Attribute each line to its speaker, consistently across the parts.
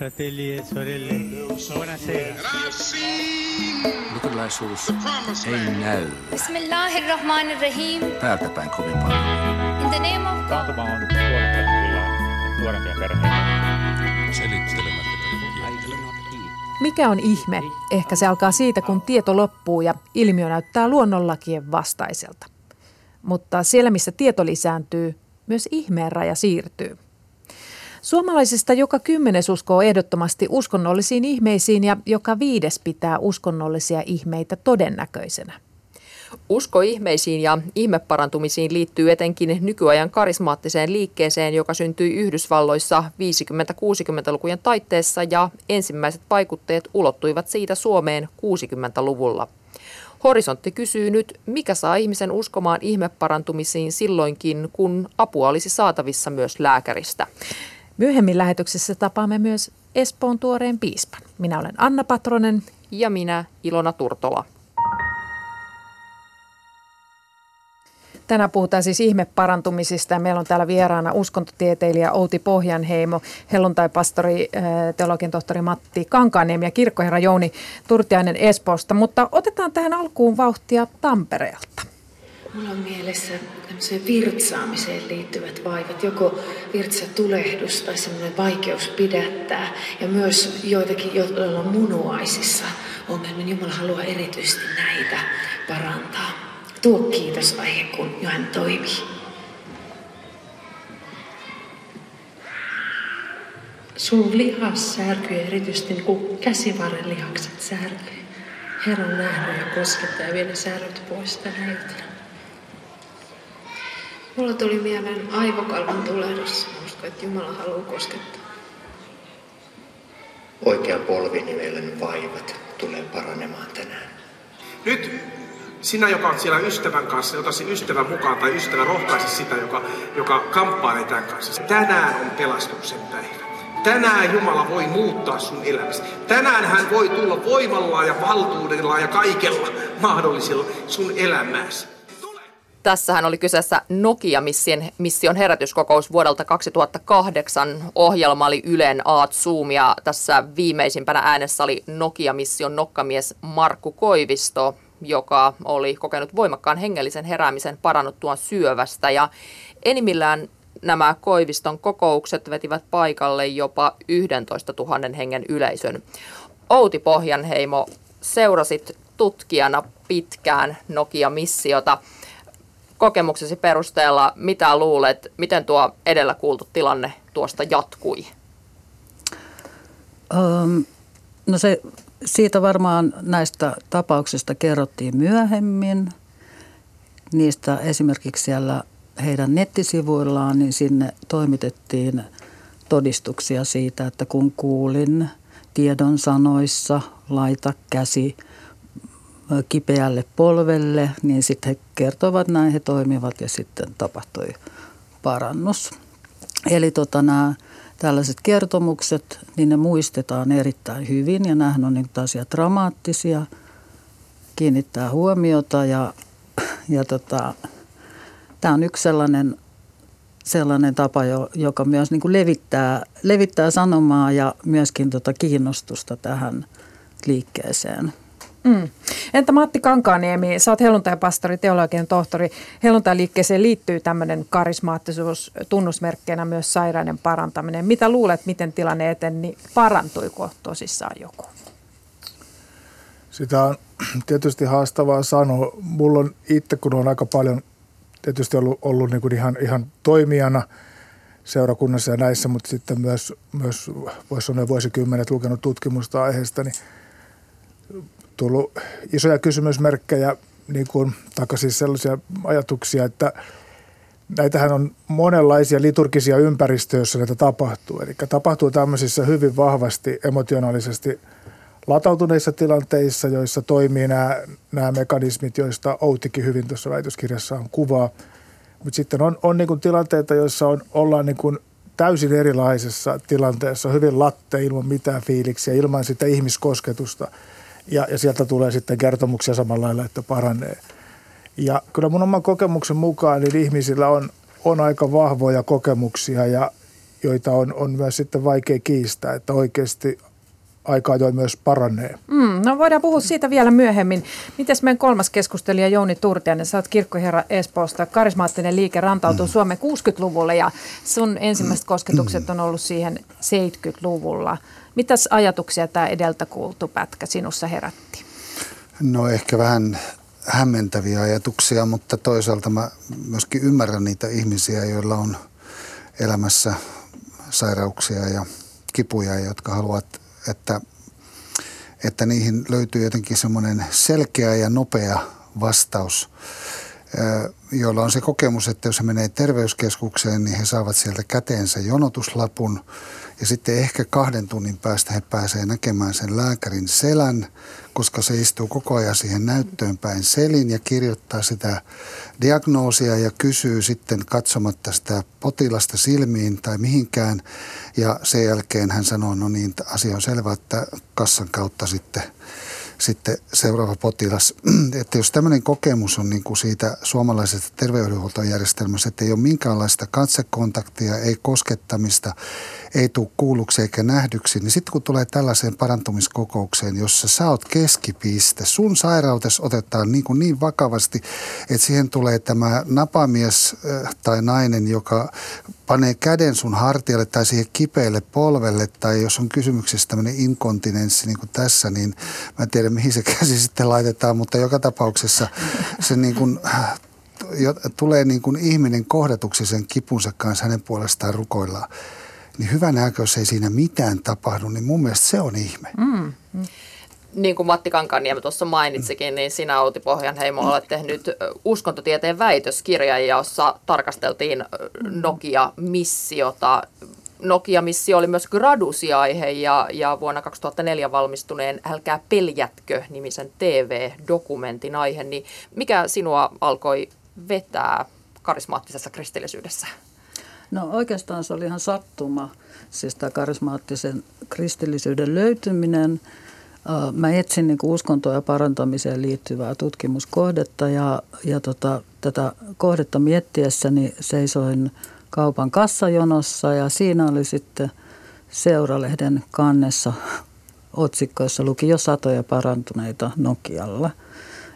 Speaker 1: fratelli e sorelle, buonasera.
Speaker 2: Luterilaisuus ei näy
Speaker 3: Bismillahirrahmanirrahim.
Speaker 2: täältä päin kovin paljon.
Speaker 3: In the name of God.
Speaker 4: Taantuma on kyllä nuorempia perheitä.
Speaker 2: Selittelemättä
Speaker 5: Mikä on ihme? Ehkä se alkaa siitä, kun tieto loppuu ja ilmiö näyttää luonnonlakien vastaiselta. Mutta siellä, missä tieto lisääntyy, myös ihmeen raja siirtyy. Suomalaisista joka kymmenes uskoo ehdottomasti uskonnollisiin ihmeisiin ja joka viides pitää uskonnollisia ihmeitä todennäköisenä.
Speaker 6: Usko ihmeisiin ja ihmeparantumisiin liittyy etenkin nykyajan karismaattiseen liikkeeseen, joka syntyi Yhdysvalloissa 50-60-lukujen taitteessa ja ensimmäiset vaikutteet ulottuivat siitä Suomeen 60-luvulla. Horisontti kysyy nyt, mikä saa ihmisen uskomaan ihmeparantumisiin silloinkin, kun apua olisi saatavissa myös lääkäristä.
Speaker 5: Myöhemmin lähetyksessä tapaamme myös Espoon tuoreen piispan. Minä olen Anna Patronen.
Speaker 6: Ja minä, Ilona Turtola.
Speaker 5: Tänään puhutaan siis ihmeparantumisista ja meillä on täällä vieraana uskontotieteilijä Outi Pohjanheimo, helluntaipastori, äh, teologian tohtori Matti Kankaaniemi ja kirkkoherra Jouni Turtiainen Espoosta. Mutta otetaan tähän alkuun vauhtia Tampereelta.
Speaker 7: Mulla on mielessä tämmöiseen virtsaamiseen liittyvät vaivat, joko virtsatulehdus tai semmoinen vaikeus pidättää ja myös joitakin, joilla on munuaisissa ongelmia. Jumala haluaa erityisesti näitä parantaa. Tuo kiitos aihe, kun jo hän toimii. Sun lihas särkyy erityisesti niin kuin käsivarren lihakset särkyy. Herra on nähnyt ja koskettaa ja vie ne särkyt pois tänä iltana. Mulla tuli mieleen aivokalvon tulehdus. Uskon, että Jumala haluaa koskettaa.
Speaker 8: Oikea polvinivelen vaivat tulee paranemaan tänään.
Speaker 9: Nyt sinä, joka on siellä ystävän kanssa, ota se ystävän mukaan tai ystävä rohkaise sitä, joka, joka kamppailee tämän kanssa. Tänään on pelastuksen päivä. Tänään Jumala voi muuttaa sun elämäsi. Tänään hän voi tulla voimallaan ja valtuudella ja kaikella mahdollisella sun elämääsi.
Speaker 6: Tässähän oli kyseessä Nokia-mission mission herätyskokous vuodelta 2008. Ohjelma oli Ylen Aat Zoom ja tässä viimeisimpänä äänessä oli Nokia-mission nokkamies Markku Koivisto, joka oli kokenut voimakkaan hengellisen heräämisen parannuttua syövästä. Ja enimmillään nämä Koiviston kokoukset vetivät paikalle jopa 11 000 hengen yleisön. Outi Pohjanheimo, seurasit tutkijana pitkään Nokia-missiota kokemuksesi perusteella, mitä luulet, miten tuo edellä kuultu tilanne tuosta jatkui?
Speaker 10: Um, no se, siitä varmaan näistä tapauksista kerrottiin myöhemmin. Niistä esimerkiksi siellä heidän nettisivuillaan, niin sinne toimitettiin todistuksia siitä, että kun kuulin tiedon sanoissa, laita käsi – kipeälle polvelle, niin sitten he kertovat näin, he toimivat ja sitten tapahtui parannus. Eli tota, nämä tällaiset kertomukset, niin ne muistetaan erittäin hyvin ja nämähän on niin taas dramaattisia, kiinnittää huomiota ja, ja tota, tämä on yksi sellainen, sellainen tapa, joka myös niin kuin levittää, levittää sanomaa ja myöskin tota kiinnostusta tähän liikkeeseen.
Speaker 5: Mm. Entä Matti Kankaaniemi, sä oot helluntai-pastori, teologian tohtori. Helluntai-liikkeeseen liittyy tämmöinen karismaattisuus tunnusmerkkeinä myös sairaiden parantaminen. Mitä luulet, miten tilanne eteni, niin parantuiko tosissaan joku?
Speaker 11: Sitä on tietysti haastavaa sanoa. Mulla on itse, kun on aika paljon tietysti ollut, ollut niin kuin ihan, ihan toimijana seurakunnassa ja näissä, mutta sitten myös, myös voisi sanoa vuosikymmenet lukenut tutkimusta aiheesta, niin – tullut isoja kysymysmerkkejä, niin kuin, tai siis sellaisia ajatuksia, että näitähän on monenlaisia liturgisia ympäristöjä, joissa näitä tapahtuu. Eli tapahtuu tämmöisissä hyvin vahvasti emotionaalisesti latautuneissa tilanteissa, joissa toimii nämä, nämä mekanismit, joista Outikin hyvin tuossa väitöskirjassaan kuvaa. Mutta sitten on, on niin tilanteita, joissa on, ollaan niin kuin täysin erilaisessa tilanteessa, hyvin latte ilman mitään fiiliksiä, ilman sitä ihmiskosketusta – ja, ja sieltä tulee sitten kertomuksia samalla lailla, että paranee. Ja kyllä mun oman kokemuksen mukaan niin ihmisillä on, on aika vahvoja kokemuksia ja, joita on, on myös sitten vaikea kiistää, että oikeasti aika ajoin myös paranee.
Speaker 5: Mm, no voidaan puhua siitä vielä myöhemmin. Mites meidän kolmas keskustelija Jouni Turtianen, sä oot kirkkoherra Espoosta. Karismaattinen liike rantautuu mm. Suomeen 60-luvulle ja sun ensimmäiset kosketukset on ollut siihen 70-luvulla. Mitäs ajatuksia tämä edeltä kuultu pätkä sinussa herätti?
Speaker 12: No ehkä vähän hämmentäviä ajatuksia, mutta toisaalta mä myöskin ymmärrän niitä ihmisiä, joilla on elämässä sairauksia ja kipuja, jotka haluavat, että, että niihin löytyy jotenkin semmoinen selkeä ja nopea vastaus, joilla on se kokemus, että jos he menee terveyskeskukseen, niin he saavat sieltä käteensä jonotuslapun ja sitten ehkä kahden tunnin päästä he pääsevät näkemään sen lääkärin selän, koska se istuu koko ajan siihen näyttöön päin selin ja kirjoittaa sitä diagnoosia ja kysyy sitten katsomatta sitä potilasta silmiin tai mihinkään. Ja sen jälkeen hän sanoo, no niin, asia on selvä, että kassan kautta sitten – sitten seuraava potilas. Että jos tämmöinen kokemus on niin kuin siitä suomalaisesta terveydenhuoltojärjestelmästä, että ei ole minkäänlaista katsekontaktia, ei koskettamista, ei tule kuulluksi eikä nähdyksi, niin sitten kun tulee tällaiseen parantumiskokoukseen, jossa sä oot keskipiste, sun sairautes otetaan niin, kuin niin vakavasti, että siihen tulee tämä napamies äh, tai nainen, joka panee käden sun hartialle tai siihen kipeälle polvelle, tai jos on kysymyksessä tämmöinen inkontinenssi niin kuin tässä, niin mä en tiedä mihin se käsi sitten laitetaan, mutta joka tapauksessa se niin kuin, äh, tulee niin kuin ihminen kohdatuksi sen kipunsa kanssa hänen puolestaan rukoillaan niin hyvänä jos ei siinä mitään tapahdu, niin mun mielestä se on ihme. Mm.
Speaker 6: Niin kuin Matti Kankaaniemi tuossa mainitsikin, niin sinä Outi Pohjanheimo olet tehnyt uskontotieteen väitöskirja, jossa tarkasteltiin Nokia-missiota. Nokia-missio oli myös gradusiaihe ja, ja vuonna 2004 valmistuneen Älkää peljätkö nimisen TV-dokumentin aihe. Niin mikä sinua alkoi vetää karismaattisessa kristillisyydessä?
Speaker 10: No oikeastaan se oli ihan sattuma, siis tämä karismaattisen kristillisyyden löytyminen. Mä etsin niin uskontoa ja parantamiseen liittyvää tutkimuskohdetta ja, ja tota, tätä kohdetta miettiessäni seisoin kaupan kassajonossa ja siinä oli sitten Seuralehden kannessa otsikkoissa luki jo satoja parantuneita Nokialla.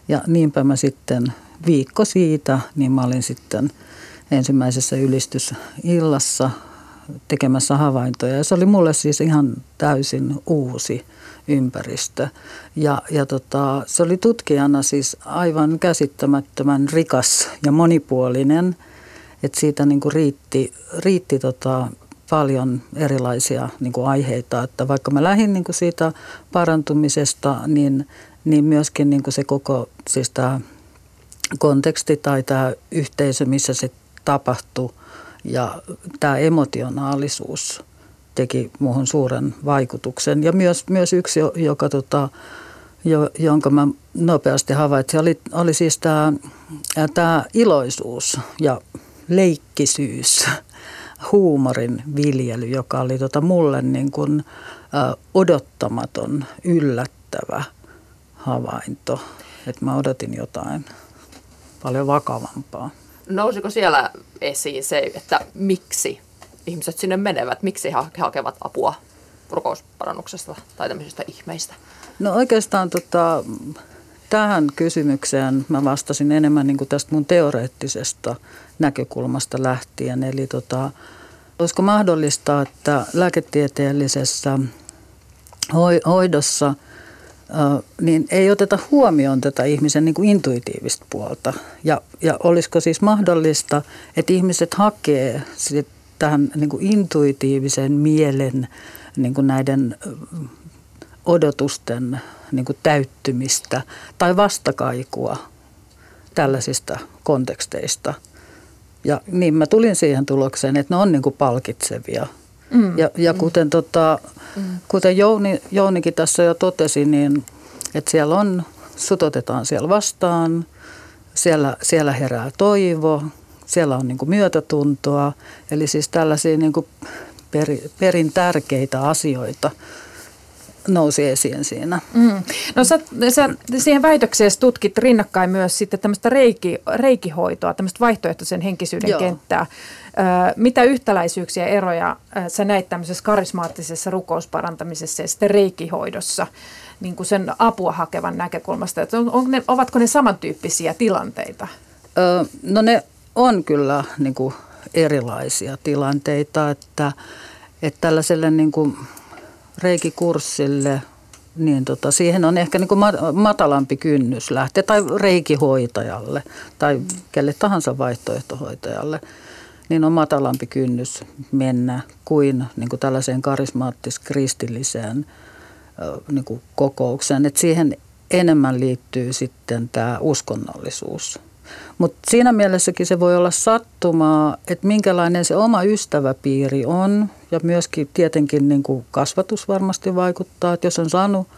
Speaker 10: Ja niinpä mä sitten viikko siitä, niin mä olin sitten – ensimmäisessä ylistysillassa tekemässä havaintoja. Ja se oli mulle siis ihan täysin uusi ympäristö. Ja, ja tota, se oli tutkijana siis aivan käsittämättömän rikas ja monipuolinen. Että siitä niin kuin riitti, riitti tota, paljon erilaisia niin kuin aiheita. Että vaikka mä lähdin niin kuin siitä parantumisesta, niin, niin myöskin niin kuin se koko siis tämä konteksti tai tämä yhteisö, missä se tapahtui ja tämä emotionaalisuus teki muuhun suuren vaikutuksen. Ja myös, myös yksi, joka, tota, jo, jonka mä nopeasti havaitsin, oli, oli siis tämä iloisuus ja leikkisyys, huumorin viljely, joka oli tota mulle niin kuin, odottamaton, yllättävä havainto. Että mä odotin jotain paljon vakavampaa.
Speaker 6: Nousiko siellä esiin se, että miksi ihmiset sinne menevät, miksi he hakevat apua rukousparannuksesta tai tämmöisistä ihmeistä?
Speaker 10: No oikeastaan tota, tähän kysymykseen mä vastasin enemmän niin kuin tästä mun teoreettisesta näkökulmasta lähtien. Eli tota, olisiko mahdollista, että lääketieteellisessä hoidossa – niin ei oteta huomioon tätä ihmisen niin kuin intuitiivista puolta. Ja, ja olisiko siis mahdollista, että ihmiset hakee sit tähän niin kuin intuitiivisen mielen niin kuin näiden odotusten niin kuin täyttymistä tai vastakaikua tällaisista konteksteista. Ja niin mä tulin siihen tulokseen, että ne on niin kuin palkitsevia – Mm. Ja, ja kuten, tota, mm. kuten Jouni, Jounikin tässä jo totesi, niin että siellä on, sutotetaan siellä vastaan, siellä, siellä herää toivo, siellä on niin kuin myötätuntoa, eli siis tällaisia niin kuin peri, perin tärkeitä asioita, nousi esiin siinä.
Speaker 5: Mm. No sä, sä siihen väitökseen tutkit rinnakkain myös sitten tämmöistä reiki, reikihoitoa, tämmöistä vaihtoehtoisen henkisyyden Joo. kenttää. Ö, mitä yhtäläisyyksiä ja eroja sä näit tämmöisessä karismaattisessa rukousparantamisessa ja sitten reikihoidossa niin kuin sen apua hakevan näkökulmasta? Että on, on ne, ovatko ne samantyyppisiä tilanteita?
Speaker 10: Ö, no ne on kyllä niin kuin erilaisia tilanteita, että, että tällaiselle niin kuin reikikurssille, niin tota, siihen on ehkä niin kuin matalampi kynnys lähteä, tai reikihoitajalle, tai kelle tahansa vaihtoehtohoitajalle, niin on matalampi kynnys mennä kuin, niin kuin tällaiseen karismaattis-kristilliseen niin kokoukseen. Et siihen enemmän liittyy sitten tämä uskonnollisuus. Mutta siinä mielessäkin se voi olla sattumaa, että minkälainen se oma ystäväpiiri on ja myöskin tietenkin niin kuin kasvatus varmasti vaikuttaa. Että jos on saanut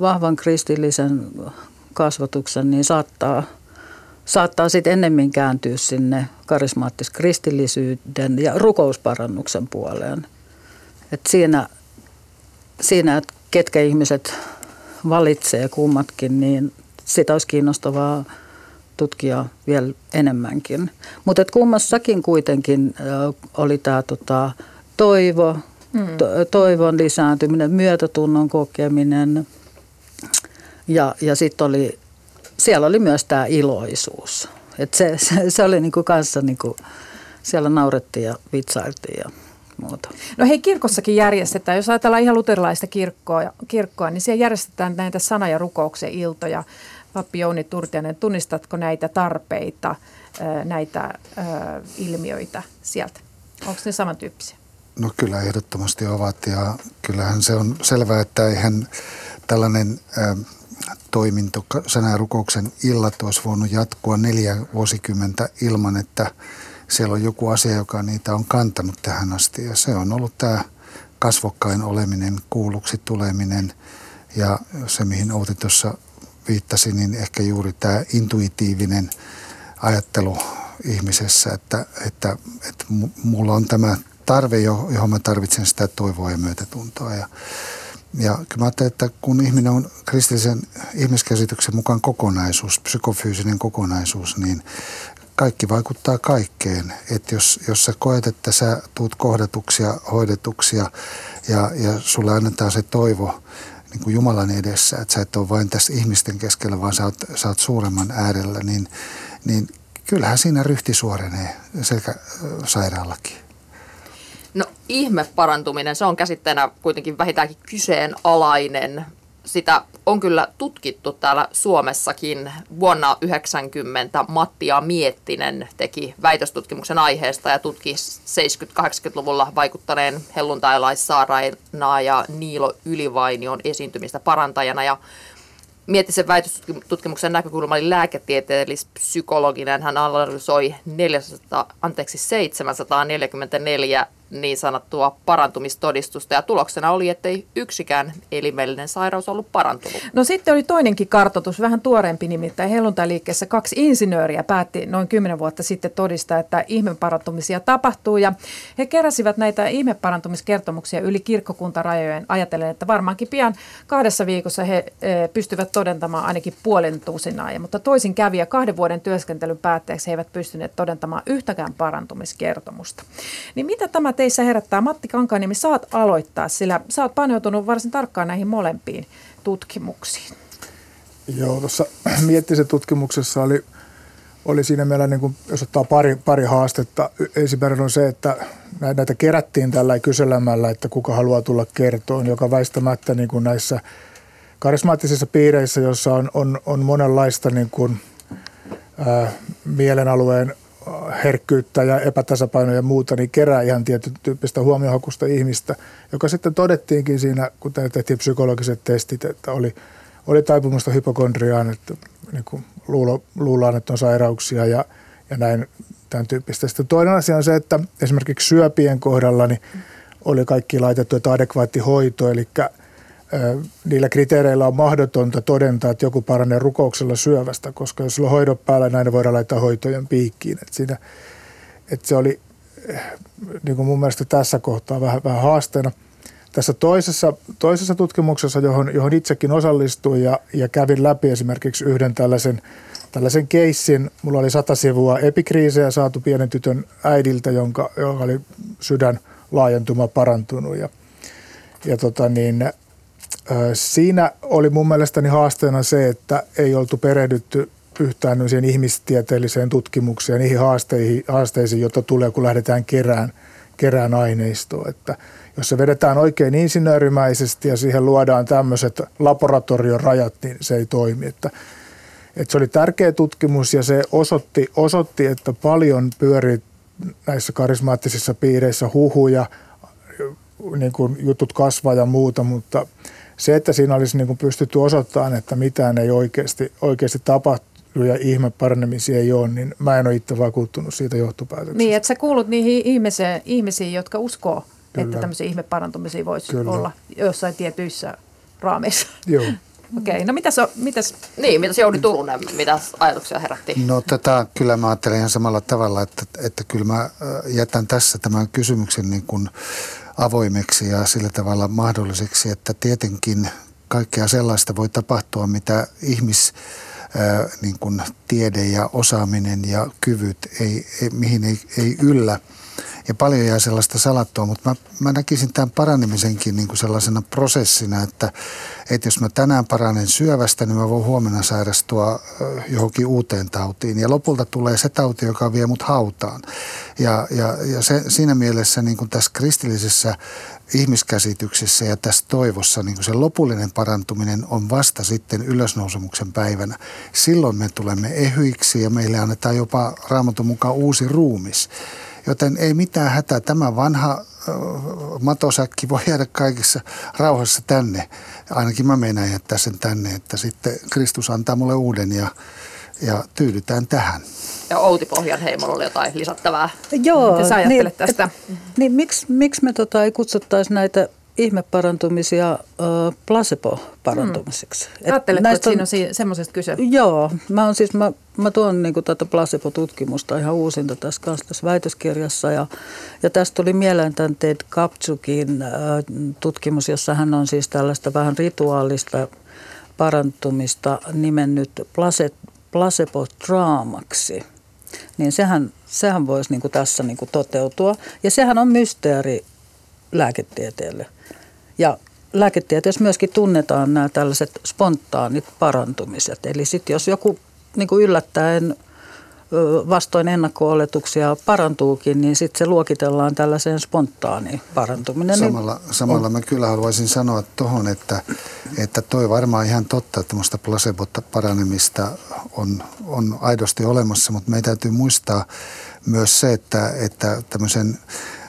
Speaker 10: vahvan kristillisen kasvatuksen, niin saattaa, saattaa sitten ennemmin kääntyä sinne karismaattis-kristillisyyden ja rukousparannuksen puoleen. Et siinä, siinä, että ketkä ihmiset valitsee kummatkin, niin sitä olisi kiinnostavaa – tutkia vielä enemmänkin. Mutta kummassakin kuitenkin oli tämä tota, toivo, mm. to, toivon lisääntyminen, myötätunnon kokeminen ja, ja sitten oli, siellä oli myös tämä iloisuus. Et se, se, se oli niinku kanssa, niinku, siellä naurettiin ja vitsailtiin ja muuta.
Speaker 5: No hei, kirkossakin järjestetään, jos ajatellaan ihan luterilaista kirkkoa, kirkkoa niin siellä järjestetään näitä sana- ja rukouksen iltoja. Pappi Jouni Turtianen, tunnistatko näitä tarpeita, näitä ilmiöitä sieltä? Onko ne samantyyppisiä?
Speaker 12: No kyllä ehdottomasti ovat ja kyllähän se on selvää, että eihän tällainen toiminto, sanarukouksen illat olisi voinut jatkua neljä vuosikymmentä ilman, että siellä on joku asia, joka niitä on kantanut tähän asti. Ja se on ollut tämä kasvokkain oleminen, kuulluksi tuleminen ja se, mihin Outi tuossa viittasi, niin ehkä juuri tämä intuitiivinen ajattelu ihmisessä, että, että, että mulla on tämä tarve, johon mä tarvitsen sitä toivoa ja myötätuntoa. Ja, ja kyllä mä ajattelen, että kun ihminen on kristillisen ihmiskäsityksen mukaan kokonaisuus, psykofyysinen kokonaisuus, niin kaikki vaikuttaa kaikkeen. Että jos, jos sä koet, että sä tuut kohdatuksia, hoidetuksia ja, ja sulle annetaan se toivo, niin kuin Jumalan edessä, että sä et ole vain tässä ihmisten keskellä, vaan sä oot, sä oot suuremman äärellä, niin, niin kyllähän siinä ryhti suorenee selkäsairaallakin.
Speaker 6: No ihme parantuminen, se on käsitteenä kuitenkin vähintäänkin kyseenalainen sitä on kyllä tutkittu täällä Suomessakin. Vuonna 1990 Mattia Miettinen teki väitöstutkimuksen aiheesta ja tutki 70-80-luvulla vaikuttaneen helluntailaissaaraina ja Niilo Ylivainion esiintymistä parantajana. Ja mietti sen väitöstutkimuksen näkökulma oli lääketieteellis-psykologinen. Hän analysoi 400, anteeksi, 744 niin sanottua parantumistodistusta ja tuloksena oli, ettei yksikään elimellinen sairaus ollut parantunut.
Speaker 5: No sitten oli toinenkin kartoitus, vähän tuoreempi nimittäin. Helluntailiikkeessä kaksi insinööriä päätti noin kymmenen vuotta sitten todistaa, että ihmeparantumisia tapahtuu ja he keräsivät näitä ihmeparantumiskertomuksia yli kirkkokuntarajojen ajatellen, että varmaankin pian kahdessa viikossa he e, pystyvät todentamaan ainakin puolen tusinaa, mutta toisin kävi ja kahden vuoden työskentelyn päätteeksi he eivät pystyneet todentamaan yhtäkään parantumiskertomusta. Niin mitä tämä teissä herättää. Matti Kankaaniemi, saat aloittaa, sillä sä oot paneutunut varsin tarkkaan näihin molempiin tutkimuksiin.
Speaker 11: Joo, tuossa Miettisen tutkimuksessa oli, oli siinä meillä, niin kuin, jos ottaa pari, pari haastetta. Ensimmäinen on se, että näitä kerättiin tällä kyselemällä, että kuka haluaa tulla kertoon, joka väistämättä niin kuin näissä karismaattisissa piireissä, joissa on, on, on monenlaista niin kuin, ää, mielenalueen herkkyyttä ja epätasapainoja ja muuta, niin kerää ihan tietyn tyyppistä huomiohakusta ihmistä, joka sitten todettiinkin siinä, kun tehtiin psykologiset testit, että oli, oli taipumusta hypokondriaan, että niin kuin luulo, luullaan, että on sairauksia ja, ja näin tämän tyyppistä. Sitten toinen asia on se, että esimerkiksi syöpien kohdalla niin oli kaikki laitettu, että adekvaatti hoito, eli niillä kriteereillä on mahdotonta todentaa, että joku paranee rukouksella syövästä, koska jos sulla on hoidot päällä, näin voidaan laittaa hoitojen piikkiin. Et siinä, et se oli niin kuin mun mielestä tässä kohtaa vähän, vähän haasteena. Tässä toisessa, toisessa tutkimuksessa, johon, johon itsekin osallistuin ja, ja kävin läpi esimerkiksi yhden tällaisen, tällaisen keissin. Mulla oli sata sivua epikriisejä saatu pienen tytön äidiltä, jonka, joka oli sydän laajentuma parantunut. Ja, ja tota niin, Siinä oli mun mielestäni haasteena se, että ei oltu perehdytty yhtään siihen ihmistieteelliseen tutkimukseen, niihin haasteisiin, haasteisiin, joita tulee, kun lähdetään kerään, kerään aineistoa. Että jos se vedetään oikein insinöörimäisesti ja siihen luodaan tämmöiset laboratorion rajat, niin se ei toimi. Että, että se oli tärkeä tutkimus ja se osoitti, osoitti että paljon pyörii näissä karismaattisissa piireissä huhuja, niin kuin jutut kasvaa ja muuta, mutta se, että siinä olisi niin kuin pystytty osoittamaan, että mitään ei oikeasti, oikeasti tapahtu ja ihme ei ole, niin mä en ole itse vakuuttunut siitä johtopäätöksestä.
Speaker 5: Niin, että sä kuulut niihin ihmisiin, ihmisiin jotka uskoo, Kyllä. että tämmöisiä ihmeparantumisia voisi Kyllä. olla jossain tietyissä raameissa.
Speaker 11: Joo.
Speaker 5: Okei, okay, no mitäs, mitäs?
Speaker 6: Niin, mitäs Jouni Turunen, mitä ajatuksia herätti?
Speaker 12: No tätä kyllä mä ajattelen ihan samalla tavalla, että, että kyllä mä jätän tässä tämän kysymyksen niin kuin avoimeksi ja sillä tavalla mahdolliseksi, että tietenkin kaikkea sellaista voi tapahtua, mitä ihmis niin kuin tiede ja osaaminen ja kyvyt, ei, ei, mihin ei, ei yllä – ja paljon jää sellaista salattua, mutta mä, mä näkisin tämän paranemisenkin niin kuin sellaisena prosessina, että, että jos mä tänään paranen syövästä, niin mä voin huomenna sairastua johonkin uuteen tautiin. Ja lopulta tulee se tauti, joka vie mut hautaan. Ja, ja, ja se, siinä mielessä niin kuin tässä kristillisessä ihmiskäsityksessä ja tässä toivossa niin kuin se lopullinen parantuminen on vasta sitten ylösnousemuksen päivänä. Silloin me tulemme ehyiksi ja meille annetaan jopa raamatun mukaan uusi ruumis. Joten ei mitään hätää. Tämä vanha matosäkki voi jäädä kaikissa rauhassa tänne. Ainakin mä menen jättää sen tänne, että sitten Kristus antaa mulle uuden ja, ja tyydytään tähän.
Speaker 6: Ja Outi Pohjanheimolla oli jotain lisättävää.
Speaker 10: Joo.
Speaker 5: Mitä sä ajattelet niin, tästä?
Speaker 10: Et, niin, miksi, miksi me tota ei kutsuttaisi näitä ihmeparantumisia äh, placebo-parantumisiksi.
Speaker 5: Hmm. Ajatteletko, että siinä on si- semmoisesta kyse?
Speaker 10: Joo, mä, on siis, mä, mä tuon niin kuin, tätä placebo-tutkimusta ihan uusinta tässä kanssa tässä väitöskirjassa. Ja, ja tästä tuli mieleen tämän Ted Kapsukin äh, tutkimus, jossa hän on siis tällaista vähän rituaalista parantumista nimennyt place- placebo-draamaksi. Niin sehän, sehän voisi niin kuin tässä niin kuin toteutua. Ja sehän on mysteeri lääketieteelle. Ja lääketieteessä myöskin tunnetaan nämä tällaiset spontaanit parantumiset. Eli sitten jos joku niin kuin yllättäen vastoin ennakko-oletuksia parantuukin, niin sitten se luokitellaan tällaiseen spontaaniin parantuminen.
Speaker 12: Samalla, samalla mä kyllä haluaisin sanoa tuohon, että, että toi varmaan ihan totta, että tämmöistä placebo-paranemista on, on aidosti olemassa, mutta meidän täytyy muistaa myös se, että, että tämmöisen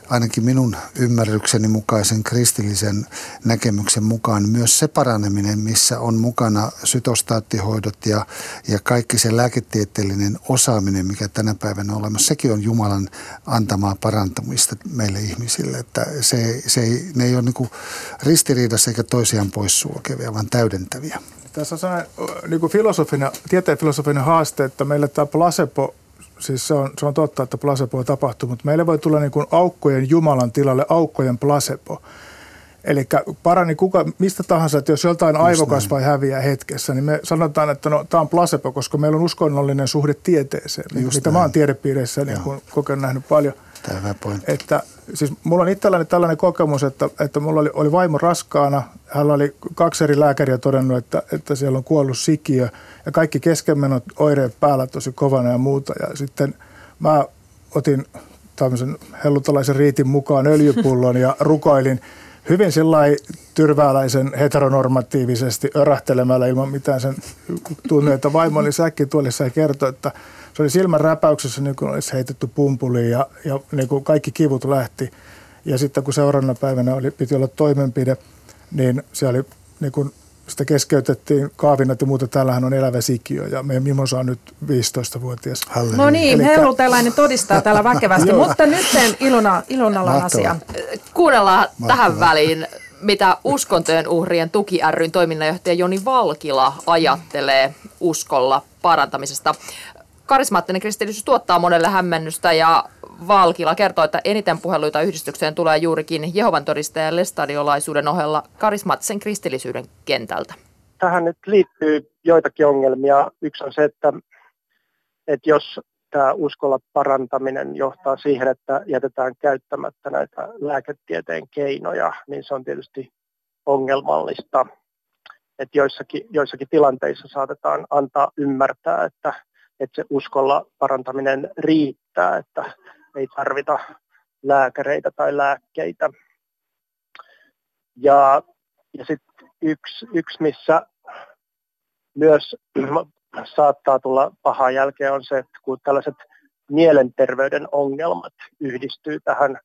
Speaker 12: ainakin minun ymmärrykseni mukaisen kristillisen näkemyksen mukaan myös se paraneminen, missä on mukana sytostaattihoidot ja, ja kaikki se lääketieteellinen osaaminen, mikä tänä päivänä on olemassa, sekin on Jumalan antamaa parantumista meille ihmisille. Että se, se ei, ne ei ole niin ristiriidassa eikä toisiaan poissulkevia, vaan täydentäviä.
Speaker 11: Tässä on sellainen niin filosofinen, tieteen filosofinen haaste, että meille tämä placebo siis se on, se on totta, että placebo tapahtuu, mutta meille voi tulla niin kuin aukkojen Jumalan tilalle aukkojen placebo. Eli parani kuka, mistä tahansa, että jos joltain aivokasvai häviää hetkessä, niin me sanotaan, että no, tämä on placebo, koska meillä on uskonnollinen suhde tieteeseen, Just mitä näin. mä oon tiedepiireissä niin kun kokenut nähnyt paljon.
Speaker 12: Tämä hyvä pointti.
Speaker 11: Että, siis mulla on itselläni tällainen kokemus, että, että mulla oli, oli vaimo raskaana. Hän oli kaksi eri lääkäriä todennut, että, että siellä on kuollut sikiö – ja kaikki keskenmenot oireet päällä tosi kovana ja muuta. Ja sitten mä otin tämmöisen hellutalaisen riitin mukaan öljypullon ja rukoilin hyvin sellainen tyrvääläisen heteronormatiivisesti örähtelemällä ilman mitään sen tunne, että vaimo oli säkkituolissa ja kertoi, että se oli silmän räpäyksessä niin kuin olisi heitetty pumpuliin ja, ja niin kuin kaikki kivut lähti. Ja sitten kun seuraavana päivänä oli, piti olla toimenpide, niin se oli niin kuin sitä keskeytettiin kaavinat ja muuta. Täällähän on elävä sikiö ja meidän Mimosa on nyt 15-vuotias.
Speaker 5: Halleluja. No niin, Elikkä... tällainen todistaa täällä väkevästi, mutta nyt Ilona, Ilonalan asia.
Speaker 6: Kuunnellaan Mahtavaa. tähän väliin, mitä uskontojen uhrien tuki ryn toiminnanjohtaja Joni Valkila ajattelee uskolla parantamisesta. Karismaattinen kristillisyys tuottaa monelle hämmennystä ja Valkila kertoo, että eniten puheluita yhdistykseen tulee juurikin Jehovan todistajan lestadiolaisuuden ohella karismaattisen kristillisyyden kentältä.
Speaker 13: Tähän nyt liittyy joitakin ongelmia. Yksi on se, että, että jos tämä uskolla parantaminen johtaa siihen, että jätetään käyttämättä näitä lääketieteen keinoja, niin se on tietysti ongelmallista. Että joissakin, joissakin tilanteissa saatetaan antaa ymmärtää, että, että se uskolla parantaminen riittää, että ei tarvita lääkäreitä tai lääkkeitä. Ja, ja sitten yksi, yksi, missä myös saattaa tulla pahaa jälkeen on se, että kun tällaiset mielenterveyden ongelmat yhdistyy tähän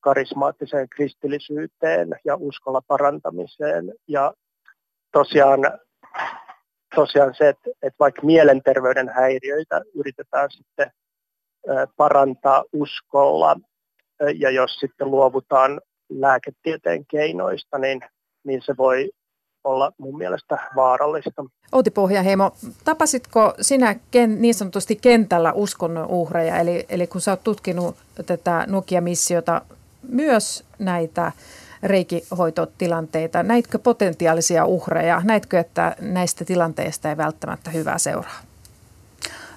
Speaker 13: karismaattiseen kristillisyyteen ja uskolla parantamiseen. Ja tosiaan, tosiaan se, että, että vaikka mielenterveyden häiriöitä yritetään sitten parantaa uskolla ja jos sitten luovutaan lääketieteen keinoista, niin, niin se voi olla mun mielestä vaarallista.
Speaker 5: Outi Pohjaheimo, tapasitko sinä ken, niin sanotusti kentällä uskonnon uhreja, eli, eli kun sä oot tutkinut tätä Nokia-missiota, myös näitä reikihoitotilanteita, näitkö potentiaalisia uhreja, näitkö, että näistä tilanteista ei välttämättä hyvää seuraa?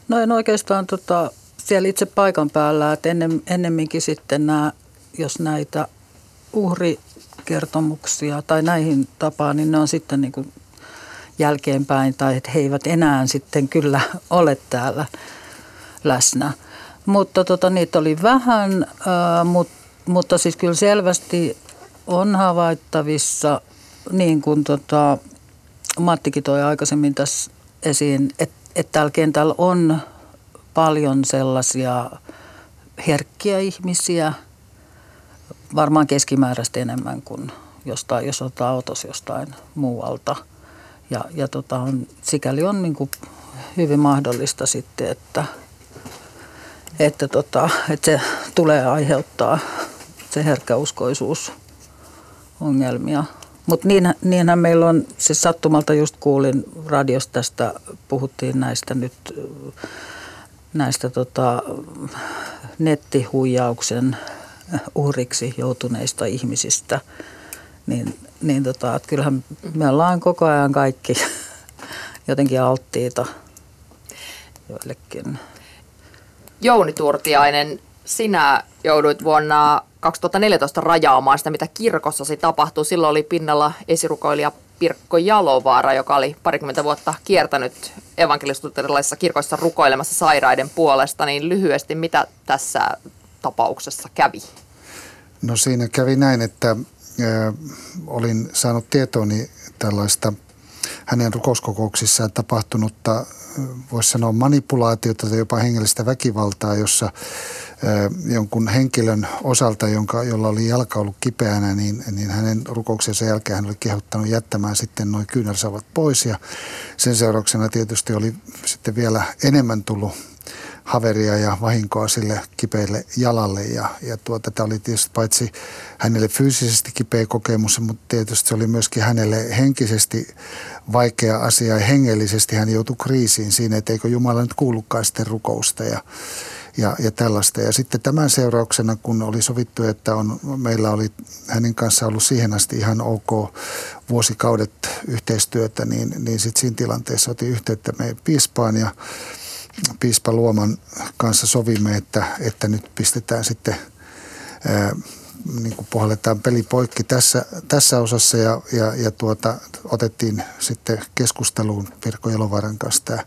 Speaker 10: No en oikeastaan tota, siellä itse paikan päällä, että ennem, ennemminkin sitten nämä, jos näitä uhrikertomuksia tai näihin tapaan, niin ne on sitten niin kuin jälkeenpäin tai että he eivät enää sitten kyllä ole täällä läsnä. Mutta tota, niitä oli vähän, ää, mut, mutta siis kyllä selvästi on havaittavissa, niin kuin tota, Mattikin toi aikaisemmin tässä esiin, että, että täällä kentällä on paljon sellaisia herkkiä ihmisiä, varmaan keskimääräistä enemmän kuin jostain, jos ottaa otos jostain muualta. Ja, ja tota on, sikäli on niin kuin hyvin mahdollista sitten, että, että, tota, että se tulee aiheuttaa se herkkäuskoisuus ongelmia. Mutta niin, niinhän meillä on, siis sattumalta just kuulin radiosta tästä, puhuttiin näistä nyt näistä tota, nettihuijauksen uhriksi joutuneista ihmisistä, niin, niin tota, että kyllähän me ollaan koko ajan kaikki jotenkin alttiita joillekin.
Speaker 6: Jouni Turtiainen, sinä jouduit vuonna 2014 rajaamaan sitä, mitä kirkossasi tapahtui. Silloin oli pinnalla esirukoilija Pirkko Jalovaara, joka oli parikymmentä vuotta kiertänyt evankelistuterilaisissa kirkoissa rukoilemassa sairaiden puolesta, niin lyhyesti mitä tässä tapauksessa kävi?
Speaker 12: No siinä kävi näin, että ö, olin saanut tietooni tällaista hänen rukouskokouksissaan tapahtunutta, voisi sanoa manipulaatiota tai jopa hengellistä väkivaltaa, jossa jonkun henkilön osalta, jonka, jolla oli jalka ollut kipeänä, niin, niin hänen rukouksensa jälkeen hän oli kehottanut jättämään sitten noin kyynärsavat pois. Ja sen seurauksena tietysti oli sitten vielä enemmän tullut haveria ja vahinkoa sille kipeille jalalle. Ja, ja tuota, tämä oli tietysti paitsi hänelle fyysisesti kipeä kokemus, mutta tietysti se oli myöskin hänelle henkisesti vaikea asia ja hengellisesti hän joutui kriisiin siinä, että eikö Jumala nyt kuullutkaan sitten rukousta. Ja, ja, ja tällaista. Ja sitten tämän seurauksena, kun oli sovittu, että on, meillä oli hänen kanssa ollut siihen asti ihan ok vuosikaudet yhteistyötä, niin, niin sitten siinä tilanteessa otin yhteyttä meidän piispaan ja piispa Luoman kanssa sovimme, että, että nyt pistetään sitten ää, niin kuin puhalletaan peli poikki tässä, tässä osassa ja, ja, ja tuota, otettiin sitten keskusteluun Pirkko Jelovaaran kanssa tämä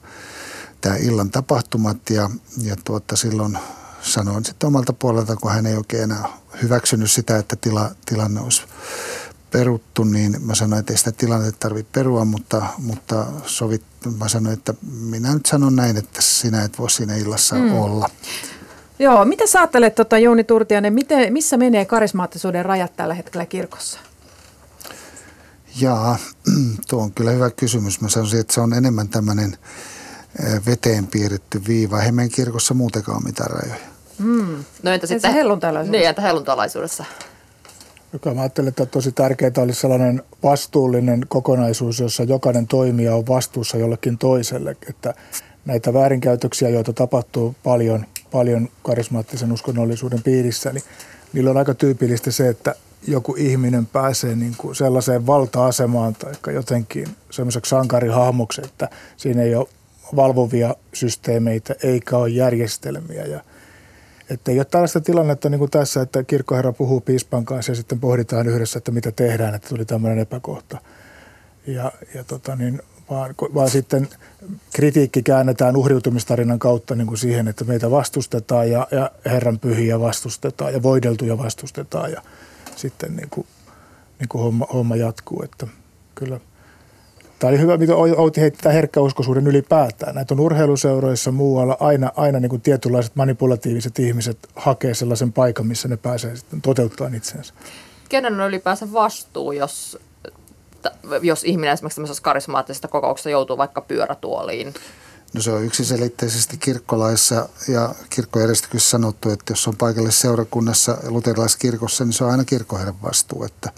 Speaker 12: tämä illan tapahtumat ja, ja tuota, silloin sanoin sitten omalta puolelta, kun hän ei oikein enää hyväksynyt sitä, että tila, tilanne olisi peruttu, niin mä sanoin, että ei sitä tilannetta tarvitse perua, mutta, mutta sovit, mä sanoin, että minä nyt sanon näin, että sinä et voi siinä illassa mm. olla.
Speaker 5: Joo, mitä sä ajattelet, tota, Jouni Turtianen, miten, missä menee karismaattisuuden rajat tällä hetkellä kirkossa?
Speaker 12: Jaa, tuo on kyllä hyvä kysymys. Mä sanoisin, että se on enemmän tämmöinen veteen piirretty viiva. Eihän meidän kirkossa muutenkaan ole mitään rajoja.
Speaker 6: Mm. No entä sitten
Speaker 5: helluntalaisuudessa?
Speaker 6: Niin, entä helluntalaisuudessa?
Speaker 11: Joka mä ajattelen, että tosi tärkeää olisi sellainen vastuullinen kokonaisuus, jossa jokainen toimija on vastuussa jollekin toiselle. Että näitä väärinkäytöksiä, joita tapahtuu paljon, paljon karismaattisen uskonnollisuuden piirissä, niin niillä on aika tyypillistä se, että joku ihminen pääsee niin kuin sellaiseen valta-asemaan tai jotenkin semmoiseksi sankarihahmoksi, että siinä ei ole valvovia systeemeitä eikä ole järjestelmiä. Ja, että ei ole tällaista tilannetta niin kuin tässä, että kirkkoherra puhuu piispan kanssa ja sitten pohditaan yhdessä, että mitä tehdään, että tuli tämmöinen epäkohta. Ja, ja tota niin, vaan, vaan sitten kritiikki käännetään uhriutumistarinan kautta niin kuin siihen, että meitä vastustetaan ja, ja Herran pyhiä vastustetaan ja voideltuja vastustetaan ja sitten niin kuin, niin kuin homma, homma jatkuu. Että kyllä. Tämä oli hyvä, mitä Outi heittää herkkäuskoisuuden ylipäätään. Näitä on urheiluseuroissa muualla aina, aina niin kuin tietynlaiset manipulatiiviset ihmiset hakee sellaisen paikan, missä ne pääsee sitten toteuttamaan itsensä.
Speaker 6: Kenen on ylipäänsä vastuu, jos jos ihminen esimerkiksi tämmöisessä karismaattisessa kokouksessa joutuu vaikka pyörätuoliin?
Speaker 12: No se on yksiselitteisesti kirkkolaissa ja kirkkojärjestyksessä sanottu, että jos on paikallisessa seurakunnassa luterilaiskirkossa, niin se on aina kirkkoherran vastuu, että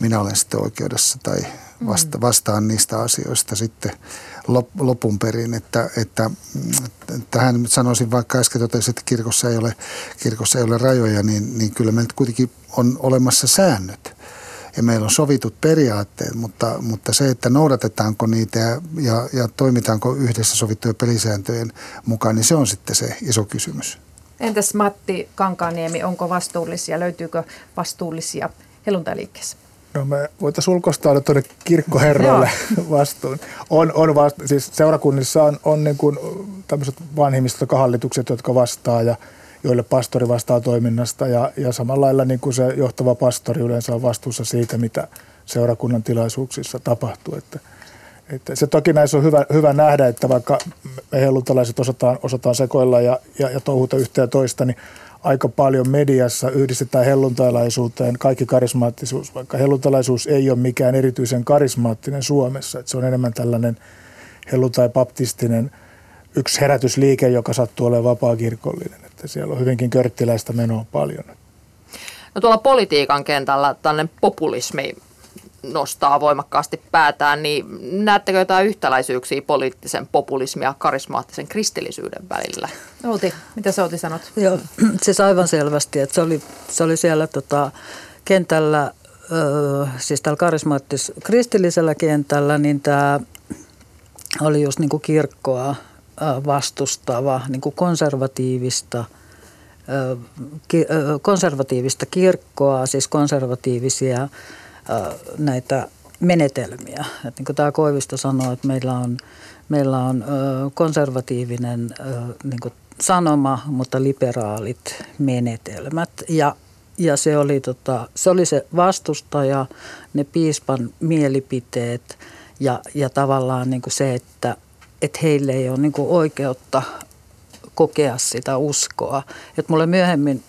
Speaker 12: minä olen sitten oikeudessa tai vasta, vastaan niistä asioista sitten lopun perin. Että, että, tähän sanoisin, vaikka äsken totesin, että kirkossa ei ole, kirkossa ei ole rajoja, niin, niin kyllä meiltä kuitenkin on olemassa säännöt ja meillä on sovitut periaatteet, mutta, mutta se, että noudatetaanko niitä ja, ja, ja toimitaanko yhdessä sovittujen pelisääntöjen mukaan, niin se on sitten se iso kysymys.
Speaker 5: Entäs Matti Kankaaniemi, onko vastuullisia, löytyykö vastuullisia helluntaliikkeessä?
Speaker 11: No me voitaisiin ulkoistaa tuonne kirkkoherroille vastuun. On, on vasta, siis seurakunnissa on, on niin kuin tämmöiset vanhimmistokahallitukset, jotka vastaa ja joille pastori vastaa toiminnasta ja, ja samalla lailla niin kuin se johtava pastori yleensä on vastuussa siitä, mitä seurakunnan tilaisuuksissa tapahtuu. Että, että se toki näissä on hyvä, hyvä nähdä, että vaikka me helluntalaiset osataan, osataan sekoilla ja, ja, ja touhuta yhtä ja toista, niin aika paljon mediassa yhdistetään helluntalaisuuteen kaikki karismaattisuus, vaikka helluntalaisuus ei ole mikään erityisen karismaattinen Suomessa. Että se on enemmän tällainen helluntai-baptistinen yksi herätysliike, joka sattuu olemaan vapaa-kirkollinen että siellä on hyvinkin körttiläistä menoa paljon.
Speaker 6: No tuolla politiikan kentällä tällainen populismi nostaa voimakkaasti päätään, niin näettekö jotain yhtäläisyyksiä poliittisen populismin ja karismaattisen kristillisyyden välillä?
Speaker 5: Outi, mitä sä Outi sanot?
Speaker 10: Joo, siis aivan selvästi, että se oli, se oli siellä tota, kentällä, ö, siis tällä karismaattis kristillisellä kentällä, niin tämä oli just niin kuin kirkkoa vastustava, niin kuin konservatiivista, konservatiivista kirkkoa, siis konservatiivisia näitä menetelmiä. Että niin kuin tämä Koivisto sanoi, että meillä on, meillä on konservatiivinen niin kuin sanoma, mutta liberaalit menetelmät. Ja, ja se, oli tota, se oli se vastustaja, ne piispan mielipiteet ja, ja tavallaan niin kuin se, että että heille ei ole niin kuin oikeutta kokea sitä uskoa. Että mulle myöhemmin,